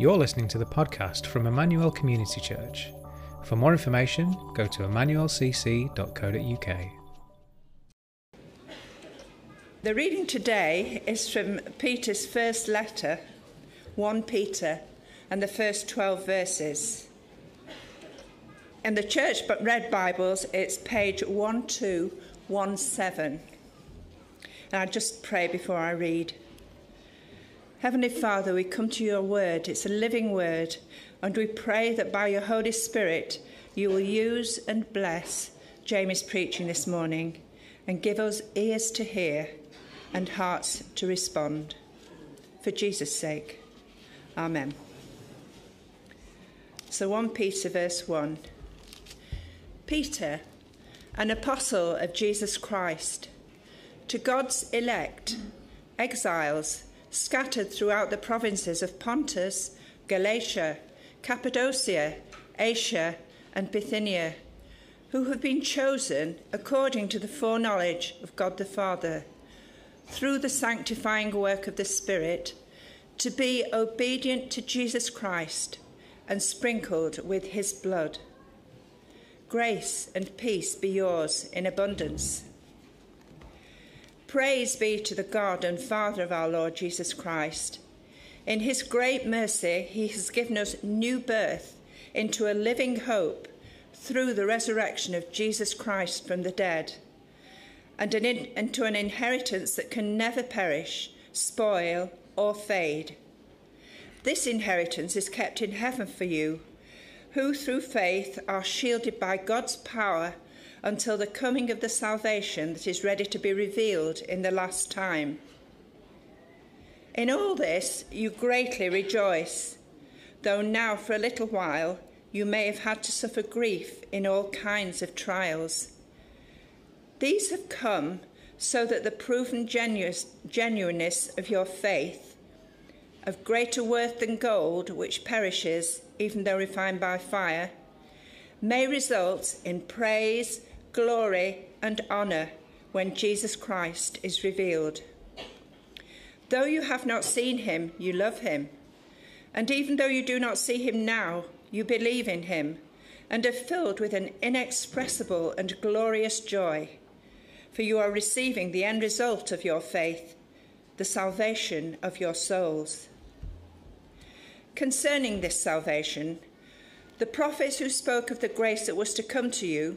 You're listening to the podcast from Emmanuel Community Church. For more information, go to emmanuelcc.co.uk. The reading today is from Peter's first letter, 1 Peter, and the first 12 verses. In the Church but Red Bibles, it's page 1217. And I just pray before I read. Heavenly Father, we come to your word. It's a living word. And we pray that by your Holy Spirit, you will use and bless Jamie's preaching this morning and give us ears to hear and hearts to respond. For Jesus' sake. Amen. So 1 Peter, verse 1. Peter, an apostle of Jesus Christ, to God's elect, exiles, scattered throughout the provinces of Pontus, Galatia, Cappadocia, Asia, and Bithynia, who have been chosen according to the foreknowledge of God the Father, through the sanctifying work of the Spirit, to be obedient to Jesus Christ and sprinkled with his blood. Grace and peace be yours in abundance. Praise be to the God and Father of our Lord Jesus Christ. In his great mercy, he has given us new birth into a living hope through the resurrection of Jesus Christ from the dead, and an in, into an inheritance that can never perish, spoil, or fade. This inheritance is kept in heaven for you, who through faith are shielded by God's power until the coming of the salvation that is ready to be revealed in the last time. In all this you greatly rejoice, though now for a little while you may have had to suffer grief in all kinds of trials. These have come so that the proven genuineness of your faith, of greater worth than gold, which perishes even though refined by fire, may result in praise glory, and honour when Jesus Christ is revealed. Though you have not seen him, you love him. And even though you do not see him now, you believe in him and are filled with an inexpressible and glorious joy, for you are receiving the end result of your faith, the salvation of your souls. Concerning this salvation, the prophets who spoke of the grace that was to come to you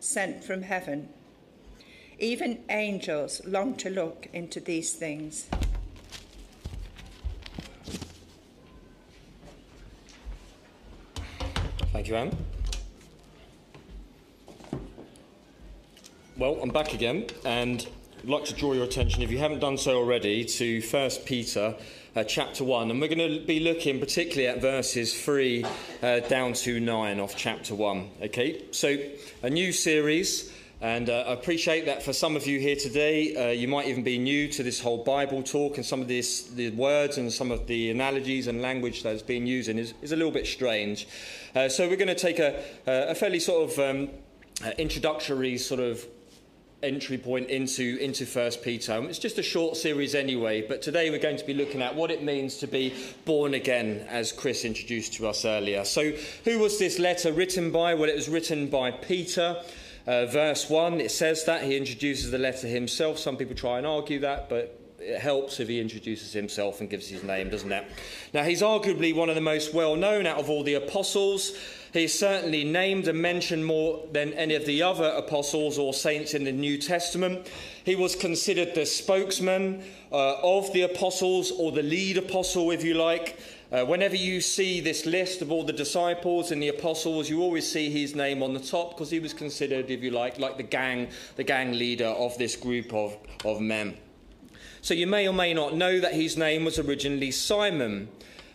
sent from heaven. Even angels long to look into these things. Thank you, Anne. Well, I'm back again, and I'd like to draw your attention, if you haven't done so already, to 1 Peter uh, chapter 1. And we're going to be looking particularly at verses 3 uh, down to 9 of chapter 1. Okay, so a new series. And uh, I appreciate that for some of you here today, uh, you might even be new to this whole Bible talk, and some of this, the words and some of the analogies and language that's used in is, is a little bit strange. Uh, so we're going to take a, a fairly sort of um, uh, introductory sort of entry point into, into First Peter. It's just a short series anyway, but today we're going to be looking at what it means to be born again, as Chris introduced to us earlier. So, who was this letter written by? Well, it was written by Peter. Uh, verse 1, it says that. He introduces the letter himself. Some people try and argue that, but it helps if he introduces himself and gives his name, doesn't it? Now, he's arguably one of the most well known out of all the apostles. He's certainly named and mentioned more than any of the other apostles or saints in the New Testament. He was considered the spokesman uh, of the apostles or the lead apostle, if you like. Uh, whenever you see this list of all the disciples and the apostles, you always see his name on the top because he was considered, if you like, like the gang, the gang leader of this group of, of men. So you may or may not know that his name was originally Simon.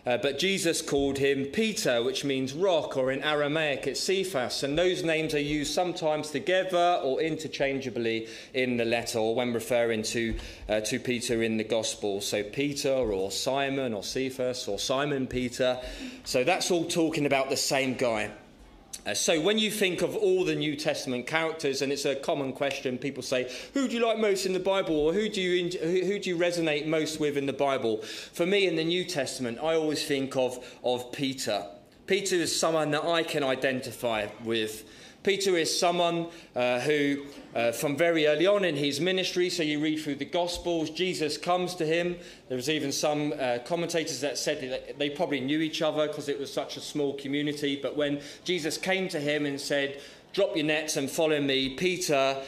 Uh, but Jesus called him Peter, which means rock, or in Aramaic it's Cephas. And those names are used sometimes together or interchangeably in the letter, or when referring to, uh, to Peter in the Gospel. So Peter, or Simon, or Cephas, or Simon Peter. So that's all talking about the same guy. Uh, so, when you think of all the New Testament characters, and it's a common question, people say, "Who do you like most in the Bible?" or "Who do you who do you resonate most with in the Bible?" For me, in the New Testament, I always think of of Peter. Peter is someone that I can identify with. Peter is someone uh, who, uh, from very early on in his ministry, so you read through the Gospels, Jesus comes to him. There was even some uh, commentators that said that they probably knew each other because it was such a small community. But when Jesus came to him and said, Drop your nets and follow me, Peter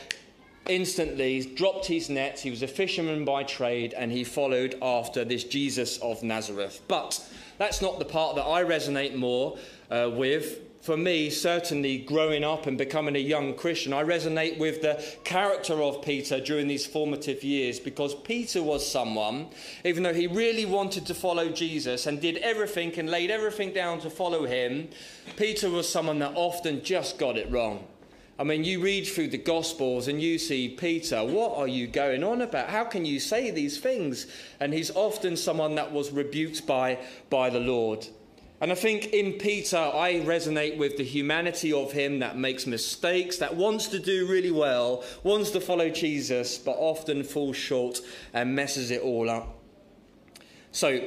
instantly dropped his nets. He was a fisherman by trade and he followed after this Jesus of Nazareth. But that's not the part that I resonate more uh, with for me, certainly growing up and becoming a young Christian, I resonate with the character of Peter during these formative years because Peter was someone, even though he really wanted to follow Jesus and did everything and laid everything down to follow him, Peter was someone that often just got it wrong. I mean, you read through the Gospels and you see Peter, what are you going on about? How can you say these things? And he's often someone that was rebuked by, by the Lord. And I think in Peter, I resonate with the humanity of him that makes mistakes, that wants to do really well, wants to follow Jesus, but often falls short and messes it all up. So,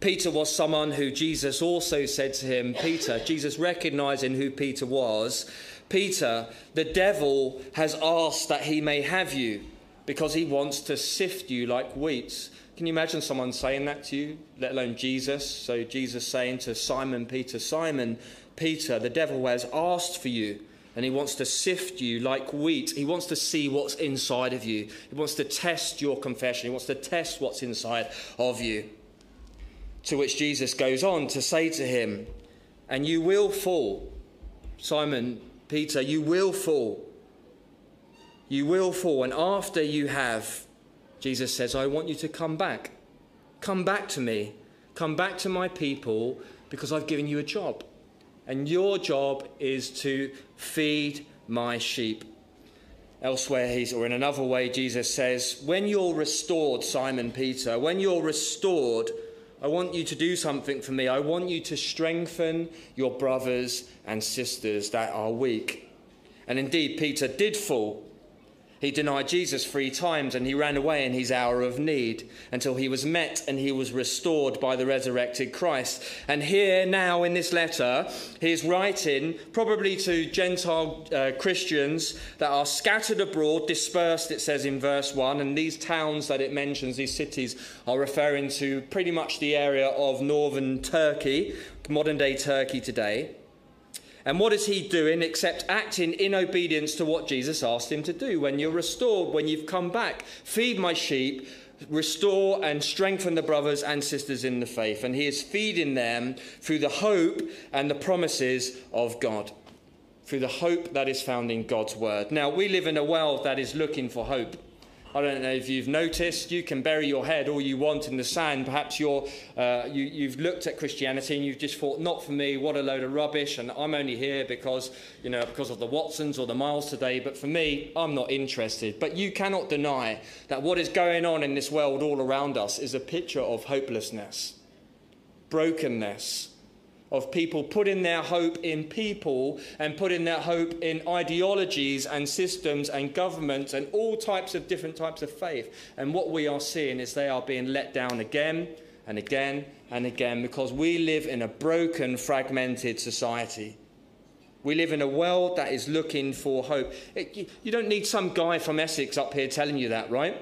Peter was someone who Jesus also said to him, Peter, Jesus recognizing who Peter was, Peter, the devil has asked that he may have you because he wants to sift you like wheat. Can you imagine someone saying that to you, let alone Jesus? So Jesus saying to Simon Peter, Simon Peter, the devil has asked for you and he wants to sift you like wheat. He wants to see what's inside of you. He wants to test your confession. He wants to test what's inside of you. To which Jesus goes on to say to him, And you will fall. Simon Peter, you will fall. You will fall. And after you have Jesus says, I want you to come back. Come back to me. Come back to my people because I've given you a job. And your job is to feed my sheep. Elsewhere, he's, or in another way, Jesus says, When you're restored, Simon Peter, when you're restored, I want you to do something for me. I want you to strengthen your brothers and sisters that are weak. And indeed, Peter did fall he denied Jesus three times and he ran away in his hour of need until he was met and he was restored by the resurrected Christ. And here now in this letter, he's writing probably to Gentile uh, Christians that are scattered abroad, dispersed, it says in verse 1. And these towns that it mentions, these cities, are referring to pretty much the area of northern Turkey, modern day Turkey today. And what is he doing except acting in obedience to what Jesus asked him to do? When you're restored, when you've come back, feed my sheep, restore and strengthen the brothers and sisters in the faith. And he is feeding them through the hope and the promises of God, through the hope that is found in God's word. Now, we live in a world that is looking for hope. I don't know if you've noticed, you can bury your head all you want in the sand. Perhaps you're, uh, you, you've looked at Christianity and you've just thought, not for me, what a load of rubbish, and I'm only here because, you know, because of the Watsons or the Miles today, but for me, I'm not interested. But you cannot deny that what is going on in this world all around us is a picture of hopelessness, brokenness, of people putting their hope in people and putting their hope in ideologies and systems and governments and all types of different types of faith. And what we are seeing is they are being let down again and again and again because we live in a broken, fragmented society. We live in a world that is looking for hope. It, you don't need some guy from Essex up here telling you that, right?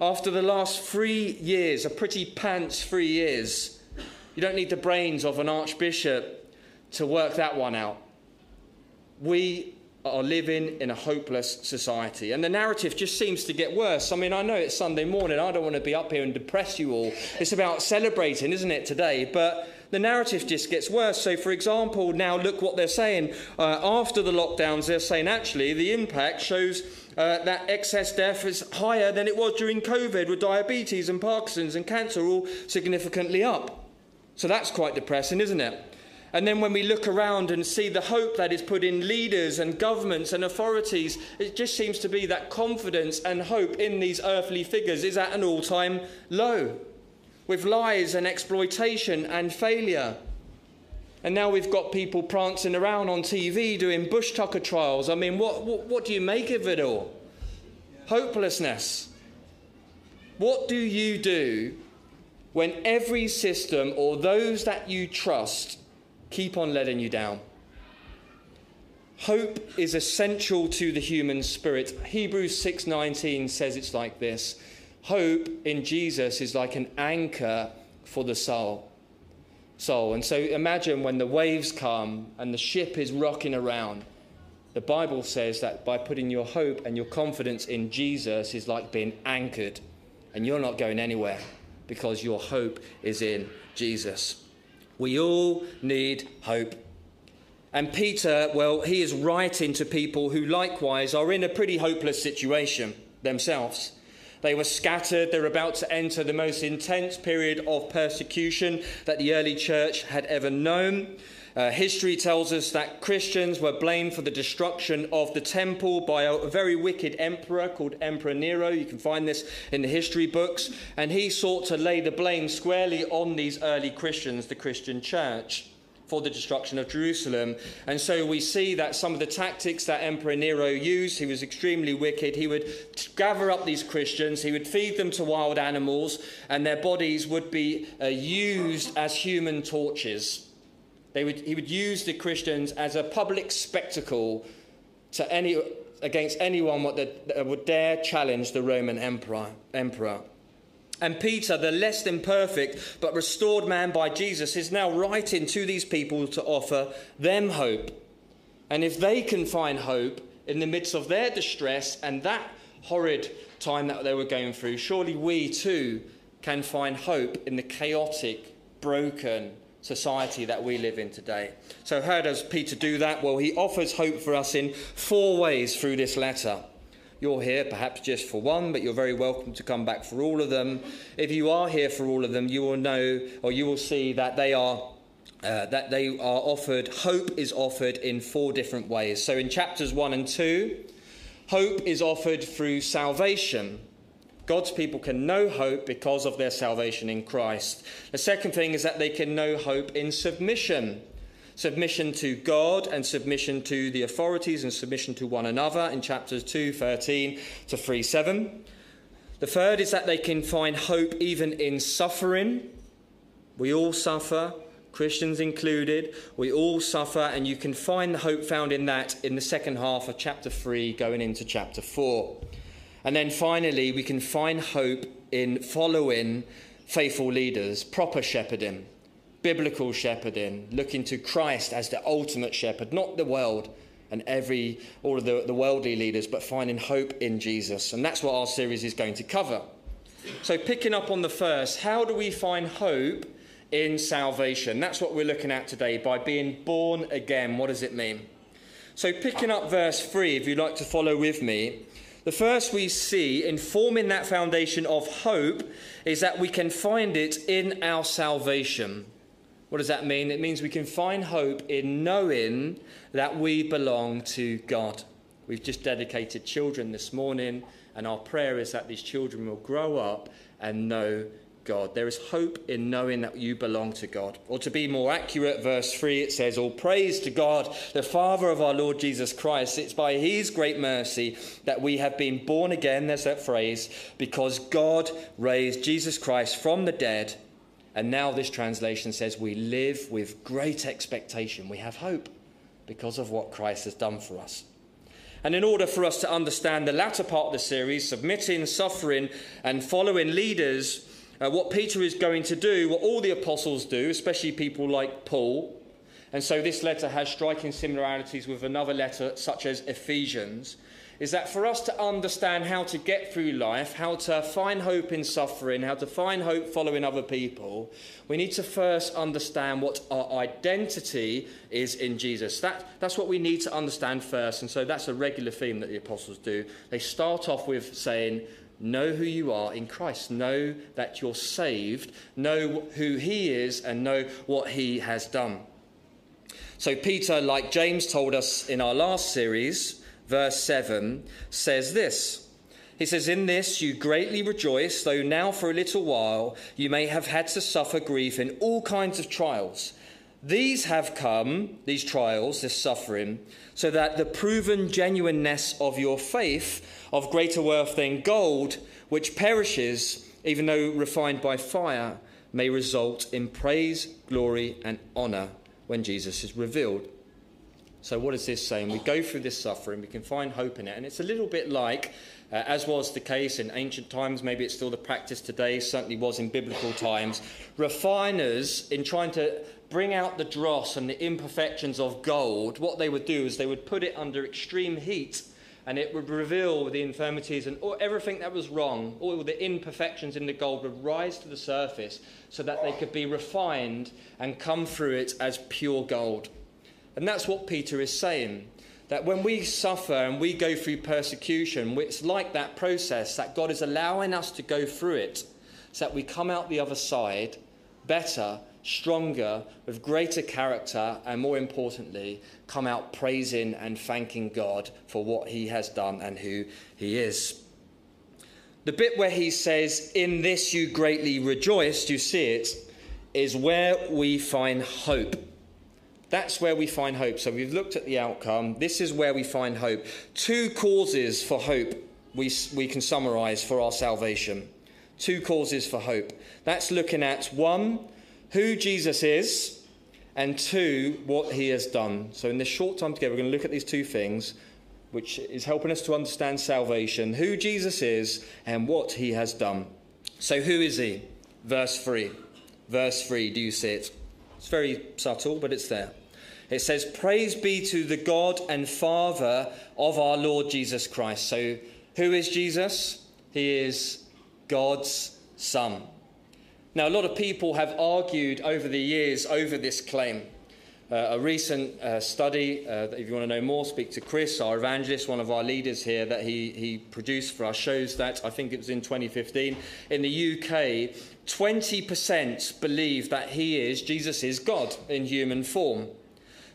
After the last three years, a pretty pants three years, you don't need the brains of an archbishop to work that one out. We are living in a hopeless society. And the narrative just seems to get worse. I mean, I know it's Sunday morning. I don't want to be up here and depress you all. It's about celebrating, isn't it, today? But the narrative just gets worse. So, for example, now look what they're saying. Uh, after the lockdowns, they're saying actually the impact shows uh, that excess death is higher than it was during COVID, with diabetes and Parkinson's and cancer all significantly up. So that's quite depressing, isn't it? And then when we look around and see the hope that is put in leaders and governments and authorities, it just seems to be that confidence and hope in these earthly figures is at an all time low, with lies and exploitation and failure. And now we've got people prancing around on TV doing bush tucker trials. I mean, what, what, what do you make of it all? Hopelessness. What do you do when every system or those that you trust keep on letting you down? Hope is essential to the human spirit. Hebrews 6:19 says it's like this. Hope in Jesus is like an anchor for the soul soul. And so imagine when the waves come and the ship is rocking around. The Bible says that by putting your hope and your confidence in Jesus is like being anchored, and you're not going anywhere because your hope is in Jesus. We all need hope. And Peter, well, he is writing to people who likewise are in a pretty hopeless situation themselves. They were scattered. They're about to enter the most intense period of persecution that the early church had ever known. Uh, history tells us that Christians were blamed for the destruction of the temple by a, very wicked emperor called Emperor Nero. You can find this in the history books. And he sought to lay the blame squarely on these early Christians, the Christian church for the destruction of Jerusalem. And so we see that some of the tactics that Emperor Nero used, he was extremely wicked. He would gather up these Christians, he would feed them to wild animals, and their bodies would be uh, used as human torches. They would, he would use the Christians as a public spectacle to any, against anyone that would dare challenge the Roman emperor. emperor. And Peter, the less than perfect but restored man by Jesus, is now writing to these people to offer them hope. And if they can find hope in the midst of their distress and that horrid time that they were going through, surely we too can find hope in the chaotic, broken society that we live in today. So, how does Peter do that? Well, he offers hope for us in four ways through this letter. You're here perhaps just for one, but you're very welcome to come back for all of them. If you are here for all of them, you will know or you will see that they are uh, that they are offered, hope is offered in four different ways. So in chapters 1 and 2, hope is offered through salvation. God's people can know hope because of their salvation in Christ. The second thing is that they can know hope in submission submission to God and submission to the authorities and submission to one another in chapters 2, 13 to 3, 7. The third is that they can find hope even in suffering. We all suffer, Christians included. We all suffer, and you can find the hope found in that in the second half of chapter 3 going into chapter 4. And then finally, we can find hope in following faithful leaders, proper shepherding biblical shepherding, looking to Christ as the ultimate shepherd, not the world and every all of the, the worldly leaders, but finding hope in Jesus. And that's what our series is going to cover. So, picking up on the first, how do we find hope in salvation? That's what we're looking at today by being born again. What does it mean? So, picking up verse 3, if you'd like to follow with me, the first we see in forming that foundation of hope is that we can find it in our salvation. What does that mean? It means we can find hope in knowing that we belong to God. We've just dedicated children this morning, and our prayer is that these children will grow up and know God. There is hope in knowing that you belong to God. Or to be more accurate, verse 3, it says, All praise to God, the Father of our Lord Jesus Christ. It's by his great mercy that we have been born again, there's that phrase, because God raised Jesus Christ from the dead and now this translation says we live with great expectation. We have hope because of what Christ has done for us. And in order for us to understand the latter part of the series, submitting, suffering, and following leaders, uh, what Peter is going to do, what all the apostles do, especially people like Paul, and so this letter has striking similarities with another letter such as Ephesians, is that for us to understand how to get through life, how to find hope in suffering, how to find hope following other people, we need to first understand what our identity is in Jesus. That, that's what we need to understand first. And so that's a regular theme that the apostles do. They start off with saying, Know who you are in Christ. Know that you're saved. Know who He is and know what He has done. So, Peter, like James told us in our last series, verse 7, says this. He says, In this you greatly rejoice, though now for a little while you may have had to suffer grief in all kinds of trials. These have come, these trials, this suffering, so that the proven genuineness of your faith, of greater worth than gold, which perishes, even though refined by fire, may result in praise, glory, and honour when Jesus is revealed. So, what is this saying? We go through this suffering, we can find hope in it. And it's a little bit like, uh, as was the case in ancient times, maybe it's still the practice today, certainly was in biblical times, refiners, in trying to bring out the dross and the imperfections of gold, what they would do is they would put it under extreme heat and it would reveal the infirmities and everything that was wrong, all the imperfections in the gold would rise to the surface so that they could be refined and come through it as pure gold. And that's what Peter is saying. That when we suffer and we go through persecution, it's like that process that God is allowing us to go through it so that we come out the other side better, stronger, with greater character, and more importantly, come out praising and thanking God for what He has done and who He is. The bit where He says, In this you greatly rejoiced, you see it, is where we find hope. That's where we find hope. So we've looked at the outcome. This is where we find hope. Two causes for hope we, we can summarize for our salvation. Two causes for hope. That's looking at one, who Jesus is, and two, what he has done. So, in this short time together, we're going to look at these two things, which is helping us to understand salvation, who Jesus is, and what he has done. So, who is he? Verse 3. Verse 3, do you see it? It's very subtle, but it's there. It says, Praise be to the God and Father of our Lord Jesus Christ. So, who is Jesus? He is God's Son. Now, a lot of people have argued over the years over this claim. Uh, a recent uh, study, uh, if you want to know more, speak to Chris, our evangelist, one of our leaders here, that he, he produced for us, shows that, I think it was in 2015, in the UK, 20% believe that he is, Jesus is God in human form.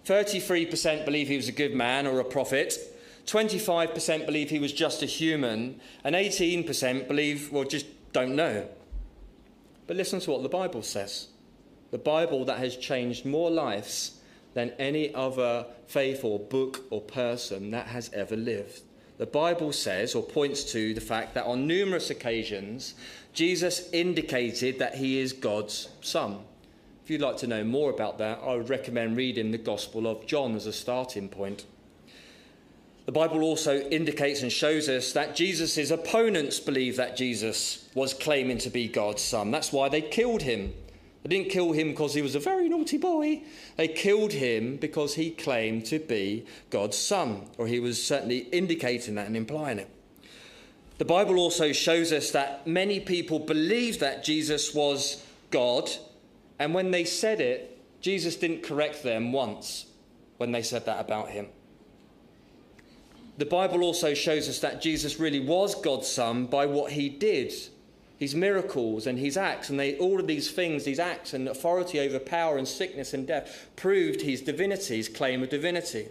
33% believe he was a good man or a prophet. 25% believe he was just a human. And 18% believe, well, just don't know. But listen to what the Bible says. The Bible that has changed more lives than any other faith or book or person that has ever lived. The Bible says, or points to, the fact that on numerous occasions, Jesus indicated that he is God's Son. If you'd like to know more about that, I would recommend reading the Gospel of John as a starting point. The Bible also indicates and shows us that Jesus' opponents believe that Jesus was claiming to be God's son. That's why they killed him. They didn't kill him because he was a very naughty boy. They killed him because he claimed to be God's son, or he was certainly indicating that and implying it. The Bible also shows us that many people believed that Jesus was God and when they said it, Jesus didn't correct them once when they said that about him. The Bible also shows us that Jesus really was God's Son by what he did, his miracles and his acts. And they, all of these things, these acts and authority over power and sickness and death, proved his divinity, his claim of divinity.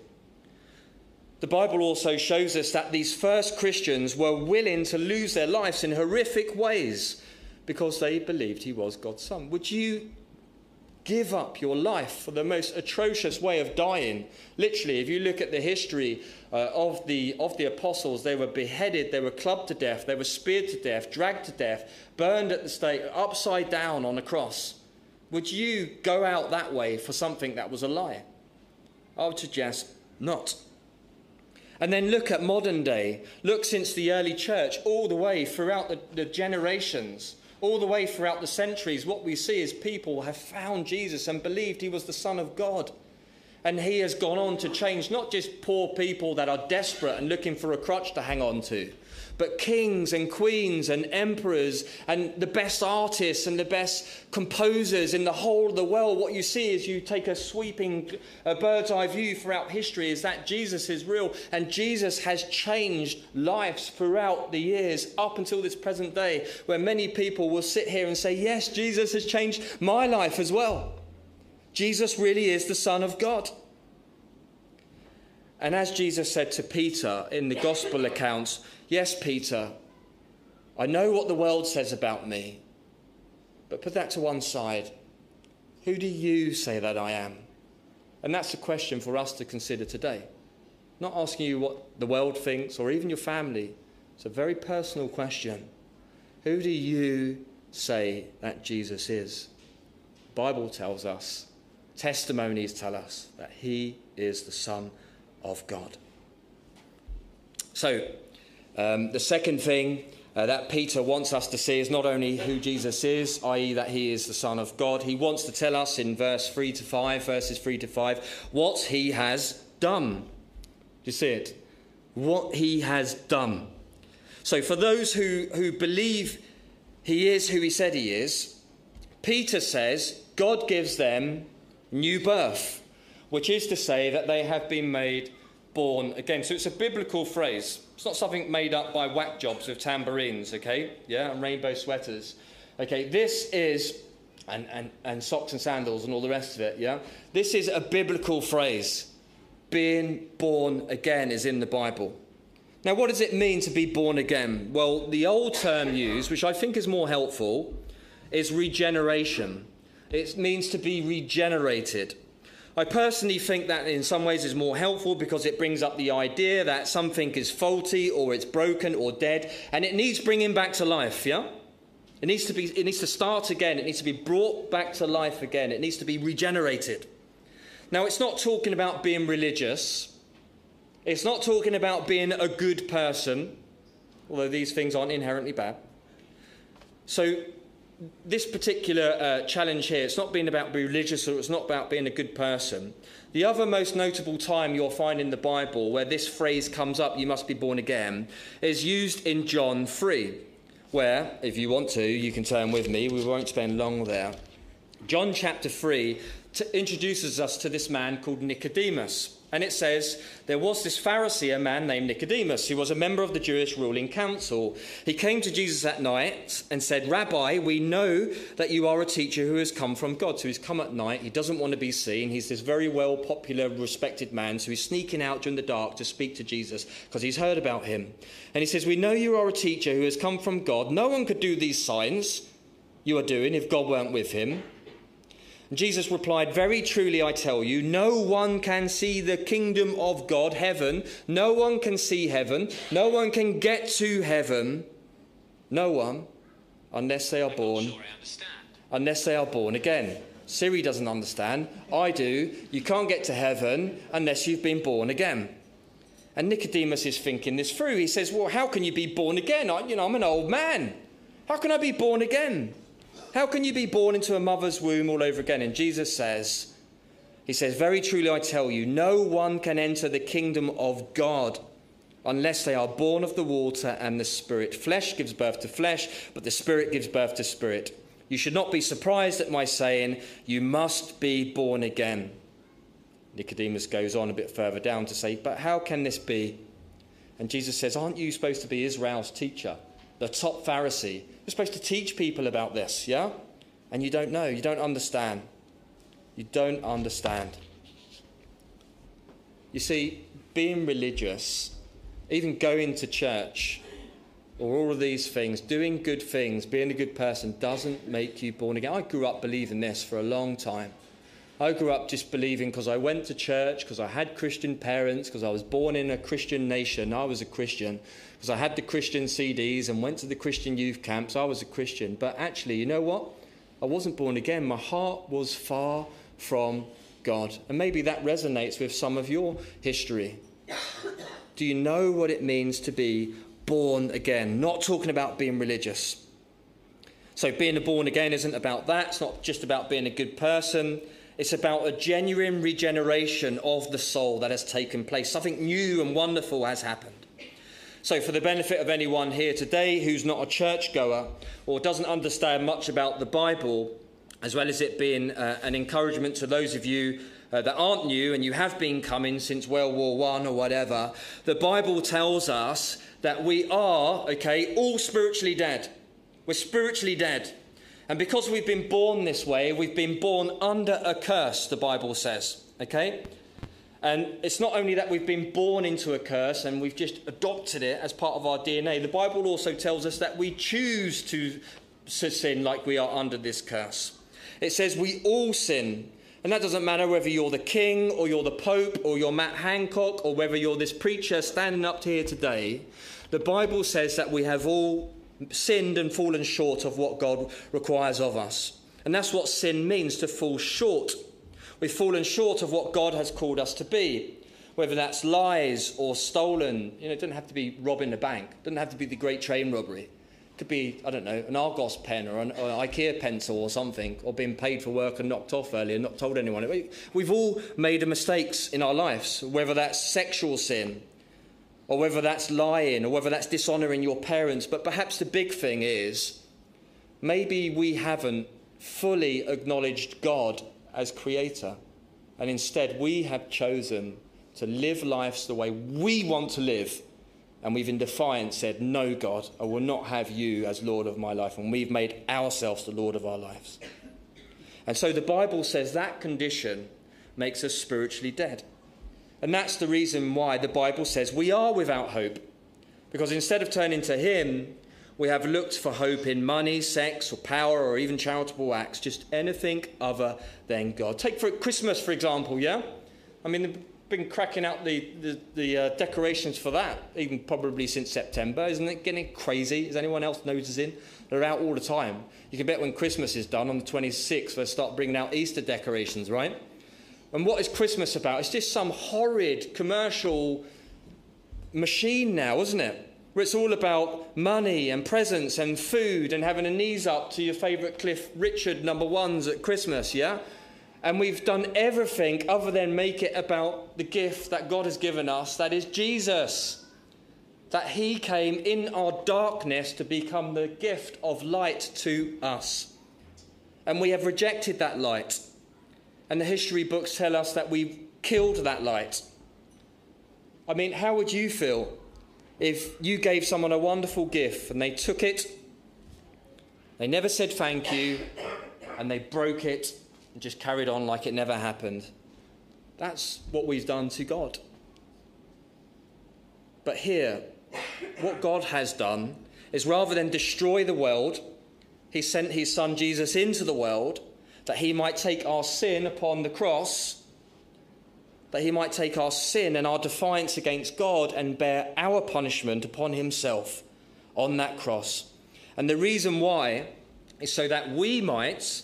The Bible also shows us that these first Christians were willing to lose their lives in horrific ways because they believed he was God's Son. Would you give up your life for the most atrocious way of dying. Literally, if you look at the history uh, of, the, of the apostles, they were beheaded, they were clubbed to death, they were speared to death, dragged to death, burned at the stake, upside down on a cross. Would you go out that way for something that was a lie? I would suggest not. And then look at modern day. Look since the early church, all the way throughout the, the generations all the way throughout the centuries, what we see is people have found Jesus and believed he was the Son of God. And he has gone on to change not just poor people that are desperate and looking for a crutch to hang on to, but kings and queens and emperors and the best artists and the best composers in the whole of the world. What you see is you take a sweeping a bird's eye view throughout history is that Jesus is real and Jesus has changed lives throughout the years up until this present day, where many people will sit here and say, Yes, Jesus has changed my life as well. Jesus really is the Son of God. And as Jesus said to Peter in the gospel accounts, Yes, Peter, I know what the world says about me, but put that to one side. Who do you say that I am? And that's a question for us to consider today. Not asking you what the world thinks or even your family. It's a very personal question. Who do you say that Jesus is? The Bible tells us, testimonies tell us that he is the Son of God. So, um, the second thing uh, that Peter wants us to see is not only who Jesus is, i.e., that he is the Son of God, he wants to tell us in verse 3 to 5, verses 3 to 5, what he has done. Do you see it? What he has done. So, for those who, who believe he is who he said he is, Peter says God gives them new birth, which is to say that they have been made born again. So, it's a biblical phrase. It's not something made up by whack jobs with tambourines, okay? Yeah, and rainbow sweaters. Okay, this is, and, and, and socks and sandals and all the rest of it, yeah? This is a biblical phrase. Being born again is in the Bible. Now, what does it mean to be born again? Well, the old term used, which I think is more helpful, is regeneration. It means to be regenerated. I personally think that in some ways is more helpful because it brings up the idea that something is faulty or it's broken or dead and it needs bringing back to life, yeah? It needs to be it needs to start again, it needs to be brought back to life again. It needs to be regenerated. Now, it's not talking about being religious. It's not talking about being a good person, although these things aren't inherently bad. So this particular uh, challenge here, it's not being about being religious or it's not about being a good person. The other most notable time you'll find in the Bible where this phrase comes up, you must be born again, is used in John 3, where, if you want to, you can turn with me. We won't spend long there. John chapter 3 t- introduces us to this man called Nicodemus. And it says, There was this Pharisee, a man named Nicodemus, who was a member of the Jewish ruling council. He came to Jesus that night and said, Rabbi, we know that you are a teacher who has come from God. So he's come at night. He doesn't want to be seen. He's this very well popular, respected man. So he's sneaking out during the dark to speak to Jesus because he's heard about him. And he says, We know you are a teacher who has come from God. No one could do these signs you are doing if God weren't with him. Jesus replied, Very truly I tell you, no one can see the kingdom of God, heaven. No one can see heaven. No one can get to heaven. No one, unless they are born. Sure unless they are born again. Siri doesn't understand. I do. You can't get to heaven unless you've been born again. And Nicodemus is thinking this through. He says, Well, how can you be born again? I, you know, I'm an old man. How can I be born again? How can you be born into a mother's womb all over again? And Jesus says, He says, Very truly I tell you, no one can enter the kingdom of God unless they are born of the water and the Spirit. Flesh gives birth to flesh, but the Spirit gives birth to spirit. You should not be surprised at my saying, You must be born again. Nicodemus goes on a bit further down to say, But how can this be? And Jesus says, Aren't you supposed to be Israel's teacher, the top Pharisee? You're supposed to teach people about this, yeah? And you don't know, you don't understand. You don't understand. You see, being religious, even going to church, or all of these things, doing good things, being a good person, doesn't make you born again. I grew up believing this for a long time. I grew up just believing because I went to church, because I had Christian parents, because I was born in a Christian nation, I was a Christian, because I had the Christian CDs and went to the Christian youth camps, I was a Christian. But actually, you know what? I wasn't born again. My heart was far from God. And maybe that resonates with some of your history. Do you know what it means to be born again? Not talking about being religious. So, being born again isn't about that. It's not just about being a good person. It's about a genuine regeneration of the soul that has taken place. Something new and wonderful has happened. So, for the benefit of anyone here today who's not a churchgoer or doesn't understand much about the Bible, as well as it being uh, an encouragement to those of you uh, that aren't new and you have been coming since World War One or whatever, the Bible tells us that we are, okay, all spiritually dead. We're spiritually dead. And because we've been born this way, we've been born under a curse, the Bible says, okay? And it's not only that we've been born into a curse and we've just adopted it as part of our DNA, the Bible also tells us that we choose to sin like we are under this curse. It says we all sin. And that doesn't matter whether you're the king or you're the pope or you're Matt Hancock or whether you're this preacher standing up here today. The Bible says that we have all sinned and fallen short of what God requires of us. And that's what sin means to fall short. We've fallen short of what God has called us to be. Whether that's lies or stolen, you know, it doesn't have to be robbing a bank, it doesn't have to be the great train robbery It could be, I don't know, an Argos pen or an, or IKEA pencil or something, or being paid for work and knocked off early and not told anyone. We've all made mistakes in our lives, whether that's sexual sin, or whether that's lying, or whether that's dishonouring your parents. But perhaps the big thing is maybe we haven't fully acknowledged God as creator, and instead we have chosen to live lives the way we want to live and we've in defiance said, No, God, I will not have you as Lord of my life. And we've made ourselves the Lord of our lives. And so the Bible says that condition makes us spiritually dead. And that's the reason why the Bible says we are without hope. Because instead of turning to Him, we have looked for hope in money, sex, or power, or even charitable acts, just anything other than God. Take for Christmas, for example, yeah? I mean, they've been cracking out the, the, the uh, decorations for that, even probably since September. Isn't it getting crazy? Is anyone else noticing? They're out all the time. You can bet when Christmas is done on the 26th, they'll start bringing out Easter decorations, right? And what is Christmas about? It's just some horrid commercial machine now, isn't it? Where it's all about money and presents and food and having a knees up to your favourite Cliff Richard number ones at Christmas, yeah? And we've done everything other than make it about the gift that God has given us that is Jesus. That He came in our darkness to become the gift of light to us. And we have rejected that light. And the history books tell us that we've killed that light. I mean, how would you feel if you gave someone a wonderful gift and they took it, they never said thank you, and they broke it and just carried on like it never happened. That's what we've done to God. But here, what God has done is rather than destroy the world, He sent His Son Jesus into the world that He might take our sin upon the cross, that He might take our sin and our defiance against God and bear our punishment upon Himself on that cross. And the reason why is so that we might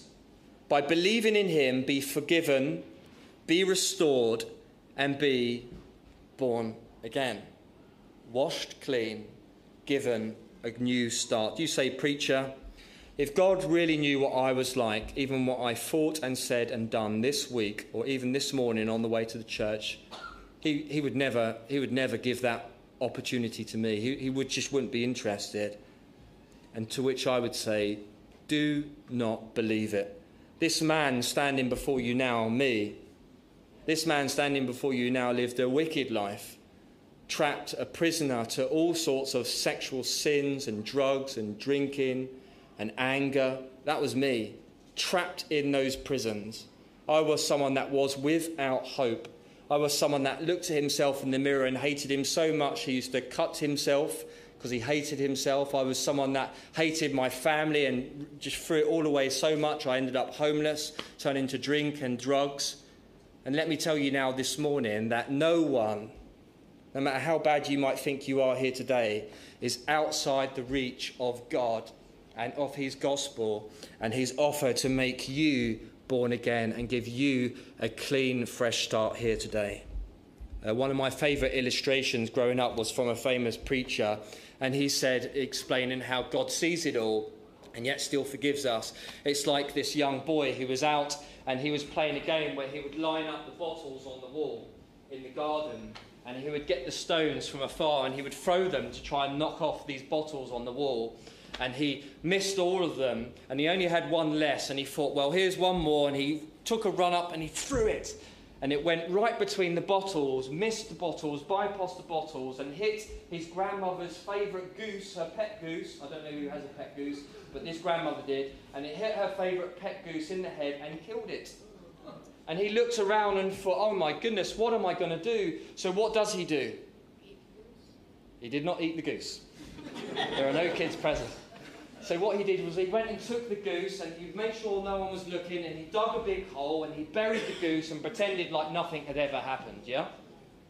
by believing in him, be forgiven, be restored, and be born again. Washed clean, given a new start. Do you say, Preacher, if God really knew what I was like, even what I thought and said and done this week, or even this morning on the way to the church, he, he, would, never, he would never give that opportunity to me. He, he would, just wouldn't be interested. And to which I would say, Do not believe it. This man standing before you now, me, this man standing before you now lived a wicked life, trapped a prisoner to all sorts of sexual sins and drugs and drinking and anger. That was me, trapped in those prisons. I was someone that was without hope. I was someone that looked at himself in the mirror and hated him so much he used to cut himself because he hated himself. I was someone that hated my family and just threw it all away so much. I ended up homeless, turning to drink and drugs. And let me tell you now this morning that no one, no matter how bad you might think you are here today, is outside the reach of God and of his gospel and his offer to make you born again and give you a clean, fresh start here today. Uh, one of my favourite illustrations growing up was from a famous preacher and he said, explaining how God sees it all and yet still forgives us. It's like this young boy who was out and he was playing a game where he would line up the bottles on the wall in the garden and he would get the stones from afar and he would throw them to try and knock off these bottles on the wall. And he missed all of them, and he only had one less. And he thought, well, here's one more. And he took a run up and he threw it. And it went right between the bottles, missed the bottles, bypassed the bottles, and hit his grandmother's favourite goose, her pet goose. I don't know who has a pet goose, but this grandmother did. And it hit her favourite pet goose in the head and killed it. And he looked around and thought, oh my goodness, what am I going to do? So what does he do? He did not eat the goose. there are no kids present. So what he did was he went and took the goose and he made sure no one was looking and he dug a big hole and he buried the goose and pretended like nothing had ever happened, yeah?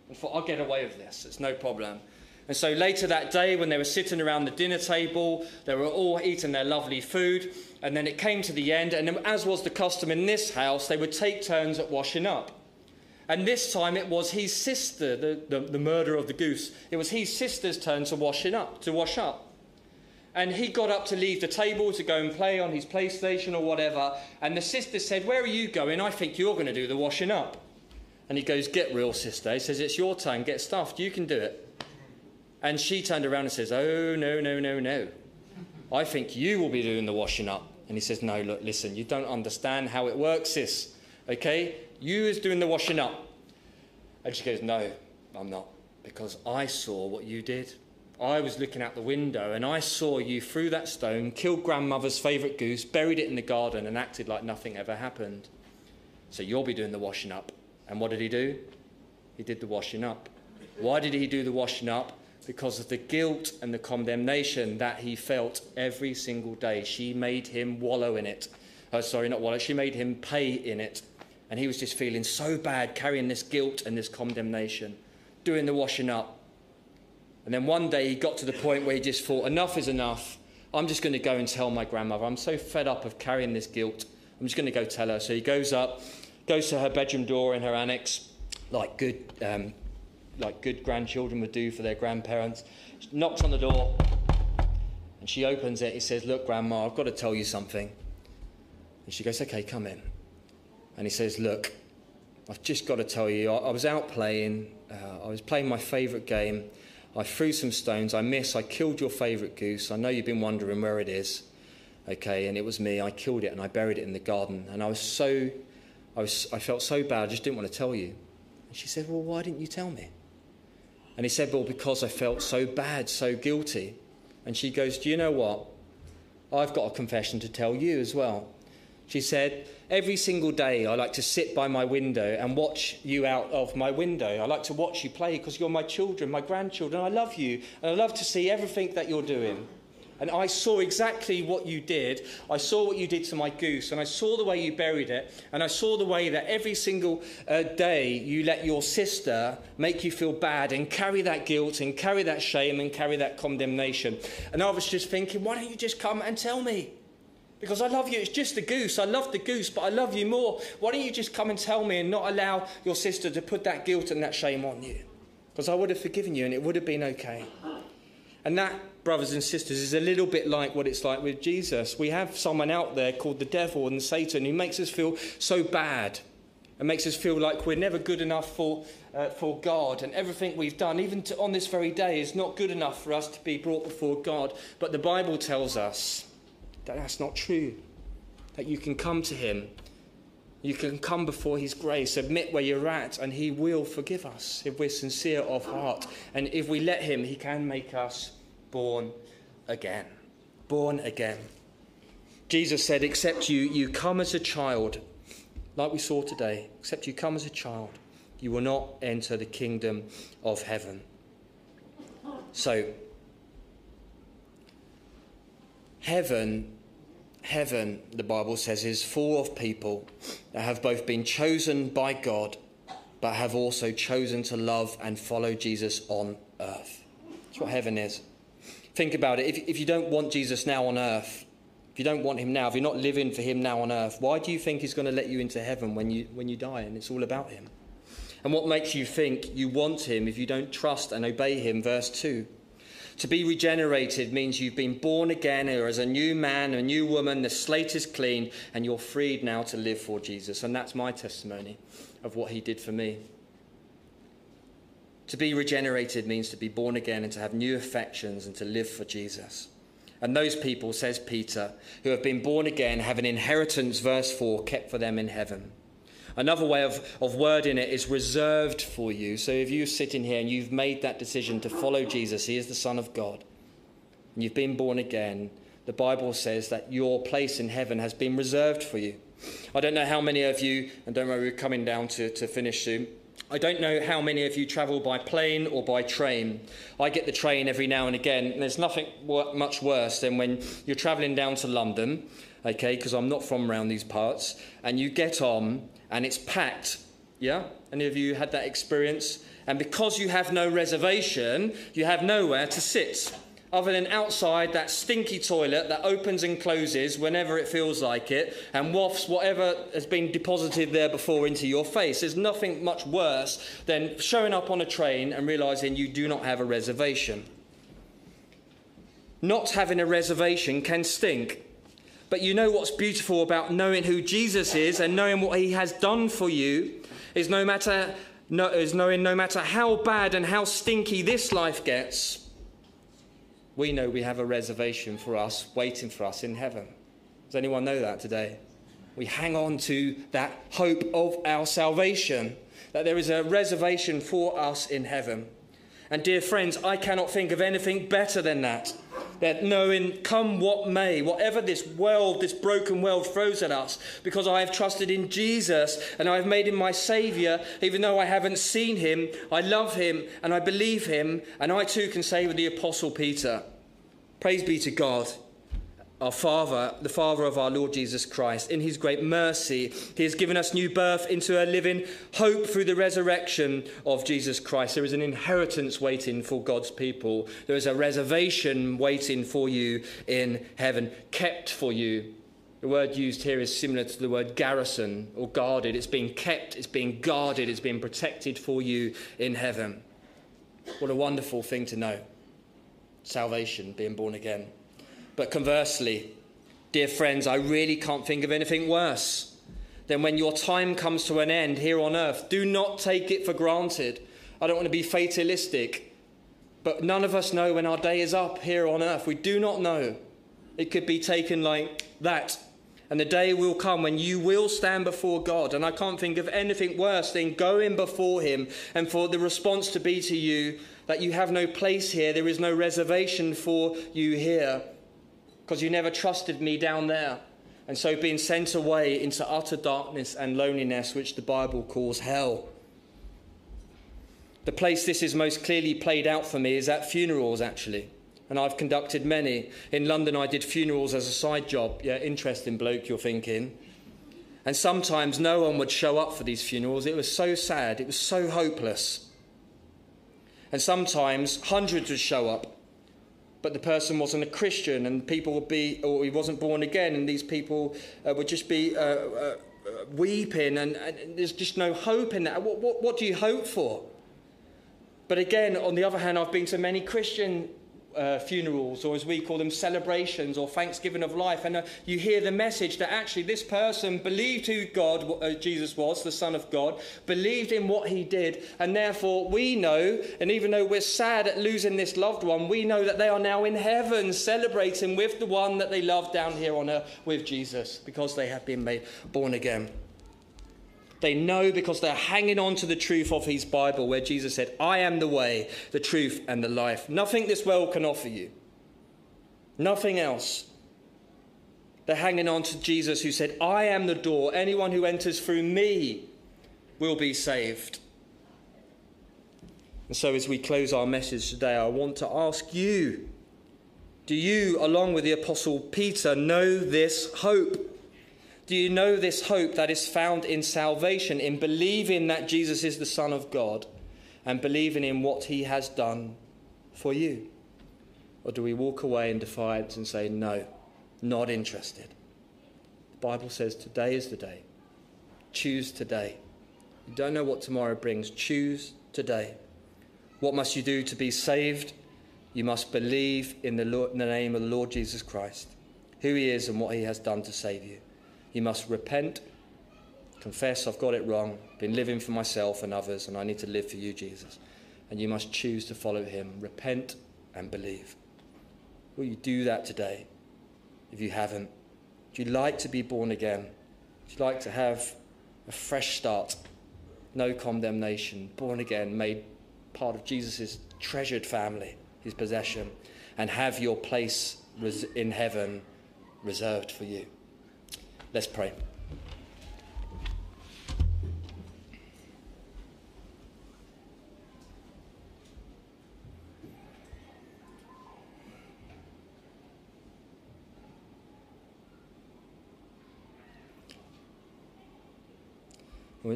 And thought, I'll get away with this, it's no problem. And so later that day, when they were sitting around the dinner table, they were all eating their lovely food. And then it came to the end, and as was the custom in this house, they would take turns at washing up. And this time it was his sister, the, the, the murderer of the goose. It was his sister's turn to wash it up, to wash up. And he got up to leave the table to go and play on his PlayStation or whatever. And the sister said, Where are you going? I think you're going to do the washing up. And he goes, Get real, sister. He says, It's your turn. Get stuffed. You can do it. And she turned around and says, Oh, no, no, no, no. I think you will be doing the washing up. And he says, No, look, listen, you don't understand how it works, sis. Okay? You is doing the washing up. And she goes, No, I'm not. Because I saw what you did. I was looking out the window and I saw you threw that stone, killed grandmother's favourite goose, buried it in the garden, and acted like nothing ever happened. So you'll be doing the washing up. And what did he do? He did the washing up. Why did he do the washing up? because of the guilt and the condemnation that he felt every single day. She made him wallow in it. Oh, sorry, not wallow. She made him pay in it. And he was just feeling so bad, carrying this guilt and this condemnation, doing the washing up. And then one day he got to the point where he just thought, enough is enough. I'm just going to go and tell my grandmother. I'm so fed up of carrying this guilt. I'm just going to go tell her. So he goes up, goes to her bedroom door in her annex, like good um, like good grandchildren would do for their grandparents. She knocks on the door and she opens it. He says, Look, Grandma, I've got to tell you something. And she goes, Okay, come in. And he says, Look, I've just got to tell you, I, I was out playing. Uh, I was playing my favourite game. I threw some stones. I missed. I killed your favourite goose. I know you've been wondering where it is. Okay, and it was me. I killed it and I buried it in the garden. And I was so, I, was, I felt so bad. I just didn't want to tell you. And she said, Well, why didn't you tell me? And he said, Well, because I felt so bad, so guilty. And she goes, Do you know what? I've got a confession to tell you as well. She said, Every single day I like to sit by my window and watch you out of my window. I like to watch you play because you're my children, my grandchildren. I love you and I love to see everything that you're doing. And I saw exactly what you did. I saw what you did to my goose, and I saw the way you buried it, and I saw the way that every single uh, day you let your sister make you feel bad and carry that guilt and carry that shame and carry that condemnation. And I was just thinking, why don't you just come and tell me? Because I love you. It's just the goose. I love the goose, but I love you more. Why don't you just come and tell me and not allow your sister to put that guilt and that shame on you? Because I would have forgiven you and it would have been okay. And that brothers and sisters, is a little bit like what it's like with Jesus. We have someone out there called the devil and Satan who makes us feel so bad and makes us feel like we're never good enough for, uh, for God. And everything we've done, even to, on this very day, is not good enough for us to be brought before God. But the Bible tells us that that's not true, that you can come to Him. You can come before His grace, admit where you're at, and He will forgive us if we're sincere of heart. And if we let Him, He can make us born again. Born again. Jesus said, Except you, you come as a child, like we saw today, except you come as a child, you will not enter the kingdom of heaven. So, heaven, heaven, the Bible says, is full of people that have both been chosen by God, but have also chosen to love and follow Jesus on earth. That's what heaven is. Think about it. If, if you don't want Jesus now on earth, if you don't want him now, if you're not living for him now on earth, why do you think he's going to let you into heaven when you, when you die and it's all about him? And what makes you think you want him if you don't trust and obey him? Verse 2. To be regenerated means you've been born again or as a new man, a new woman, the slate is clean, and you're freed now to live for Jesus. And that's my testimony of what he did for me. To be regenerated means to be born again and to have new affections and to live for Jesus. And those people, says Peter, who have been born again have an inheritance, verse 4, kept for them in heaven. Another way of, of wording it is reserved for you. So if you're sitting here and you've made that decision to follow Jesus, he is the Son of God, and you've been born again, the Bible says that your place in heaven has been reserved for you. I don't know how many of you, and don't worry, we're coming down to, to finish soon. I don't know how many of you travel by plane or by train. I get the train every now and again, and there's nothing much worse than when you're travelling down to London, okay, because I'm not from around these parts, and you get on and it's packed. Yeah? Any of you had that experience? And because you have no reservation, you have nowhere to sit other than outside that stinky toilet that opens and closes whenever it feels like it and wafts whatever has been deposited there before into your face. There's nothing much worse than showing up on a train and realizing you do not have a reservation. Not having a reservation can stink. But you know what's beautiful about knowing who Jesus is and knowing what he has done for you is no matter no, is knowing no matter how bad and how stinky this life gets, we know we have a reservation for us waiting for us in heaven. Does anyone know that today? We hang on to that hope of our salvation, that there is a reservation for us in heaven. And dear friends, I cannot think of anything better than that. That knowing, come what may, whatever this world, this broken world throws at us, because I have trusted in Jesus and I have made him my Saviour, even though I haven't seen him, I love him and I believe him, and I too can say with the Apostle Peter, Praise be to God our Father, the Father of our Lord Jesus Christ, in his great mercy, he has given us new birth into a living hope through the resurrection of Jesus Christ. There is an inheritance waiting for God's people. There is a reservation waiting for you in heaven, kept for you. The word used here is similar to the word garrison or guarded. It's being kept, it's being guarded, it's being protected for you in heaven. What a wonderful thing to know. Salvation, being born again. But conversely, dear friends, I really can't think of anything worse than when your time comes to an end here on earth. Do not take it for granted. I don't want to be fatalistic, but none of us know when our day is up here on earth. We do not know. It could be taken like that. And the day will come when you will stand before God. And I can't think of anything worse than going before Him and for the response to be to you that you have no place here, there is no reservation for you here because you never trusted me down there. And so being sent away into utter darkness and loneliness, which the Bible calls hell. The place this is most clearly played out for me is at funerals, actually. And I've conducted many. In London, I did funerals as a side job. Yeah, interesting bloke, you're thinking. And sometimes no one would show up for these funerals. It was so sad, it was so hopeless. And sometimes hundreds would show up but the person wasn't a Christian, and people would be, or he wasn't born again, and these people uh, would just be uh, uh, weeping, and, and, there's just no hope in that. What, what, what do you hope for? But again, on the other hand, I've been to many Christian uh, funerals, or as we call them, celebrations or thanksgiving of life. And uh, you hear the message that actually this person believed who God, uh, Jesus was, the Son of God, believed in what he did. And therefore, we know, and even though we're sad at losing this loved one, we know that they are now in heaven celebrating with the one that they love down here on earth with Jesus because they have been made born again. They know because they're hanging on to the truth of his Bible, where Jesus said, I am the way, the truth, and the life. Nothing this world can offer you. Nothing else. They're hanging on to Jesus, who said, I am the door. Anyone who enters through me will be saved. And so, as we close our message today, I want to ask you do you, along with the Apostle Peter, know this hope? Do you know this hope that is found in salvation, in believing that Jesus is the Son of God and believing in what he has done for you? Or do we walk away in defiance and say, no, not interested? The Bible says today is the day. Choose today. You don't know what tomorrow brings. Choose today. What must you do to be saved? You must believe in the, Lord, in the name of the Lord Jesus Christ, who he is and what he has done to save you. You must repent, confess I've got it wrong, been living for myself and others, and I need to live for you, Jesus. and you must choose to follow him. Repent and believe. Will you do that today? If you haven't, would you like to be born again? Would you like to have a fresh start? No condemnation, born again, made part of Jesus' treasured family, his possession, and have your place in heaven reserved for you. Let's pray.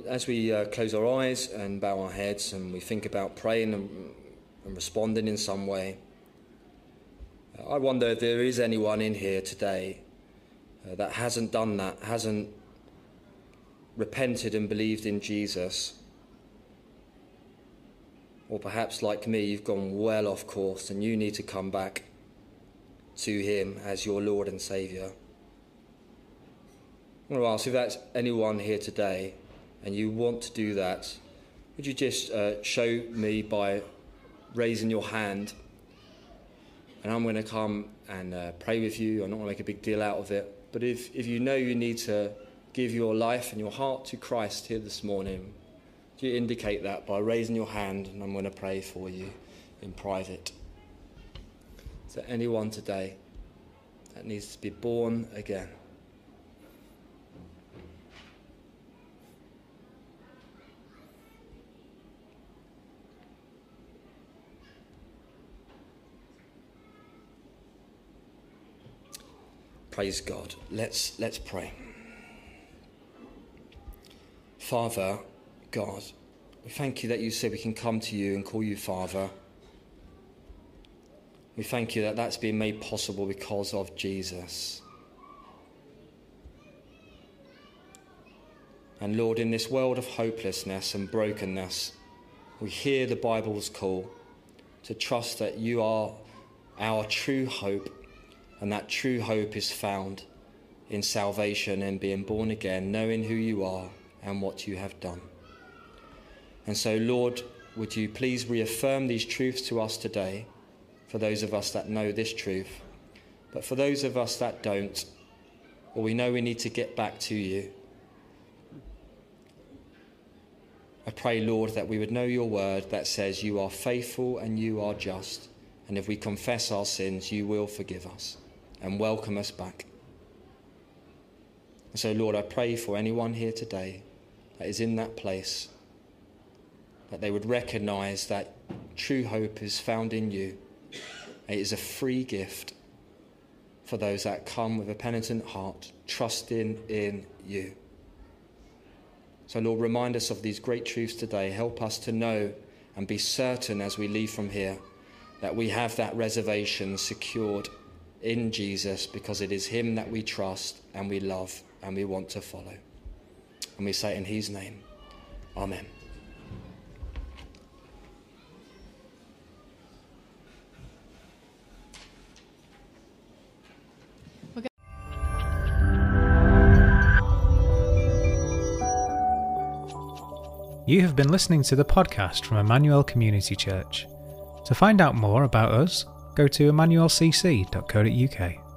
As we uh, close our eyes and bow our heads and we think about praying and, and responding in some way, I wonder if there is anyone in here today uh, that hasn't done that, hasn't repented and believed in Jesus. Or perhaps, like me, you've gone well off course and you need to come back to Him as your Lord and Saviour. I want to ask if that's anyone here today and you want to do that, would you just uh, show me by raising your hand? And I'm going to come and uh, pray with you. I'm not going to make a big deal out of it. But if, if you know you need to give your life and your heart to Christ here this morning, do you indicate that by raising your hand and I'm going to pray for you in private? Is there anyone today that needs to be born again? Praise God. Let's, let's pray. Father, God, we thank you that you said we can come to you and call you Father. We thank you that that's been made possible because of Jesus. And Lord, in this world of hopelessness and brokenness, we hear the Bible's call to trust that you are our true hope and that true hope is found in salvation and being born again, knowing who you are and what you have done. And so, Lord, would you please reaffirm these truths to us today for those of us that know this truth? But for those of us that don't, or we know we need to get back to you, I pray, Lord, that we would know your word that says you are faithful and you are just. And if we confess our sins, you will forgive us and welcome us back. And so, Lord, I pray for anyone here today that is in that place, that they would recognize that true hope is found in you. It is a free gift for those that come with a penitent heart, trusting in you. So, Lord, remind us of these great truths today. Help us to know and be certain as we leave from here that we have that reservation secured in Jesus because it is Him that we trust and we love and we want to follow. And we say in His name, Amen. You have been listening to the podcast from Emmanuel Community Church. To find out more about us, go to emmanuelcc.co.uk.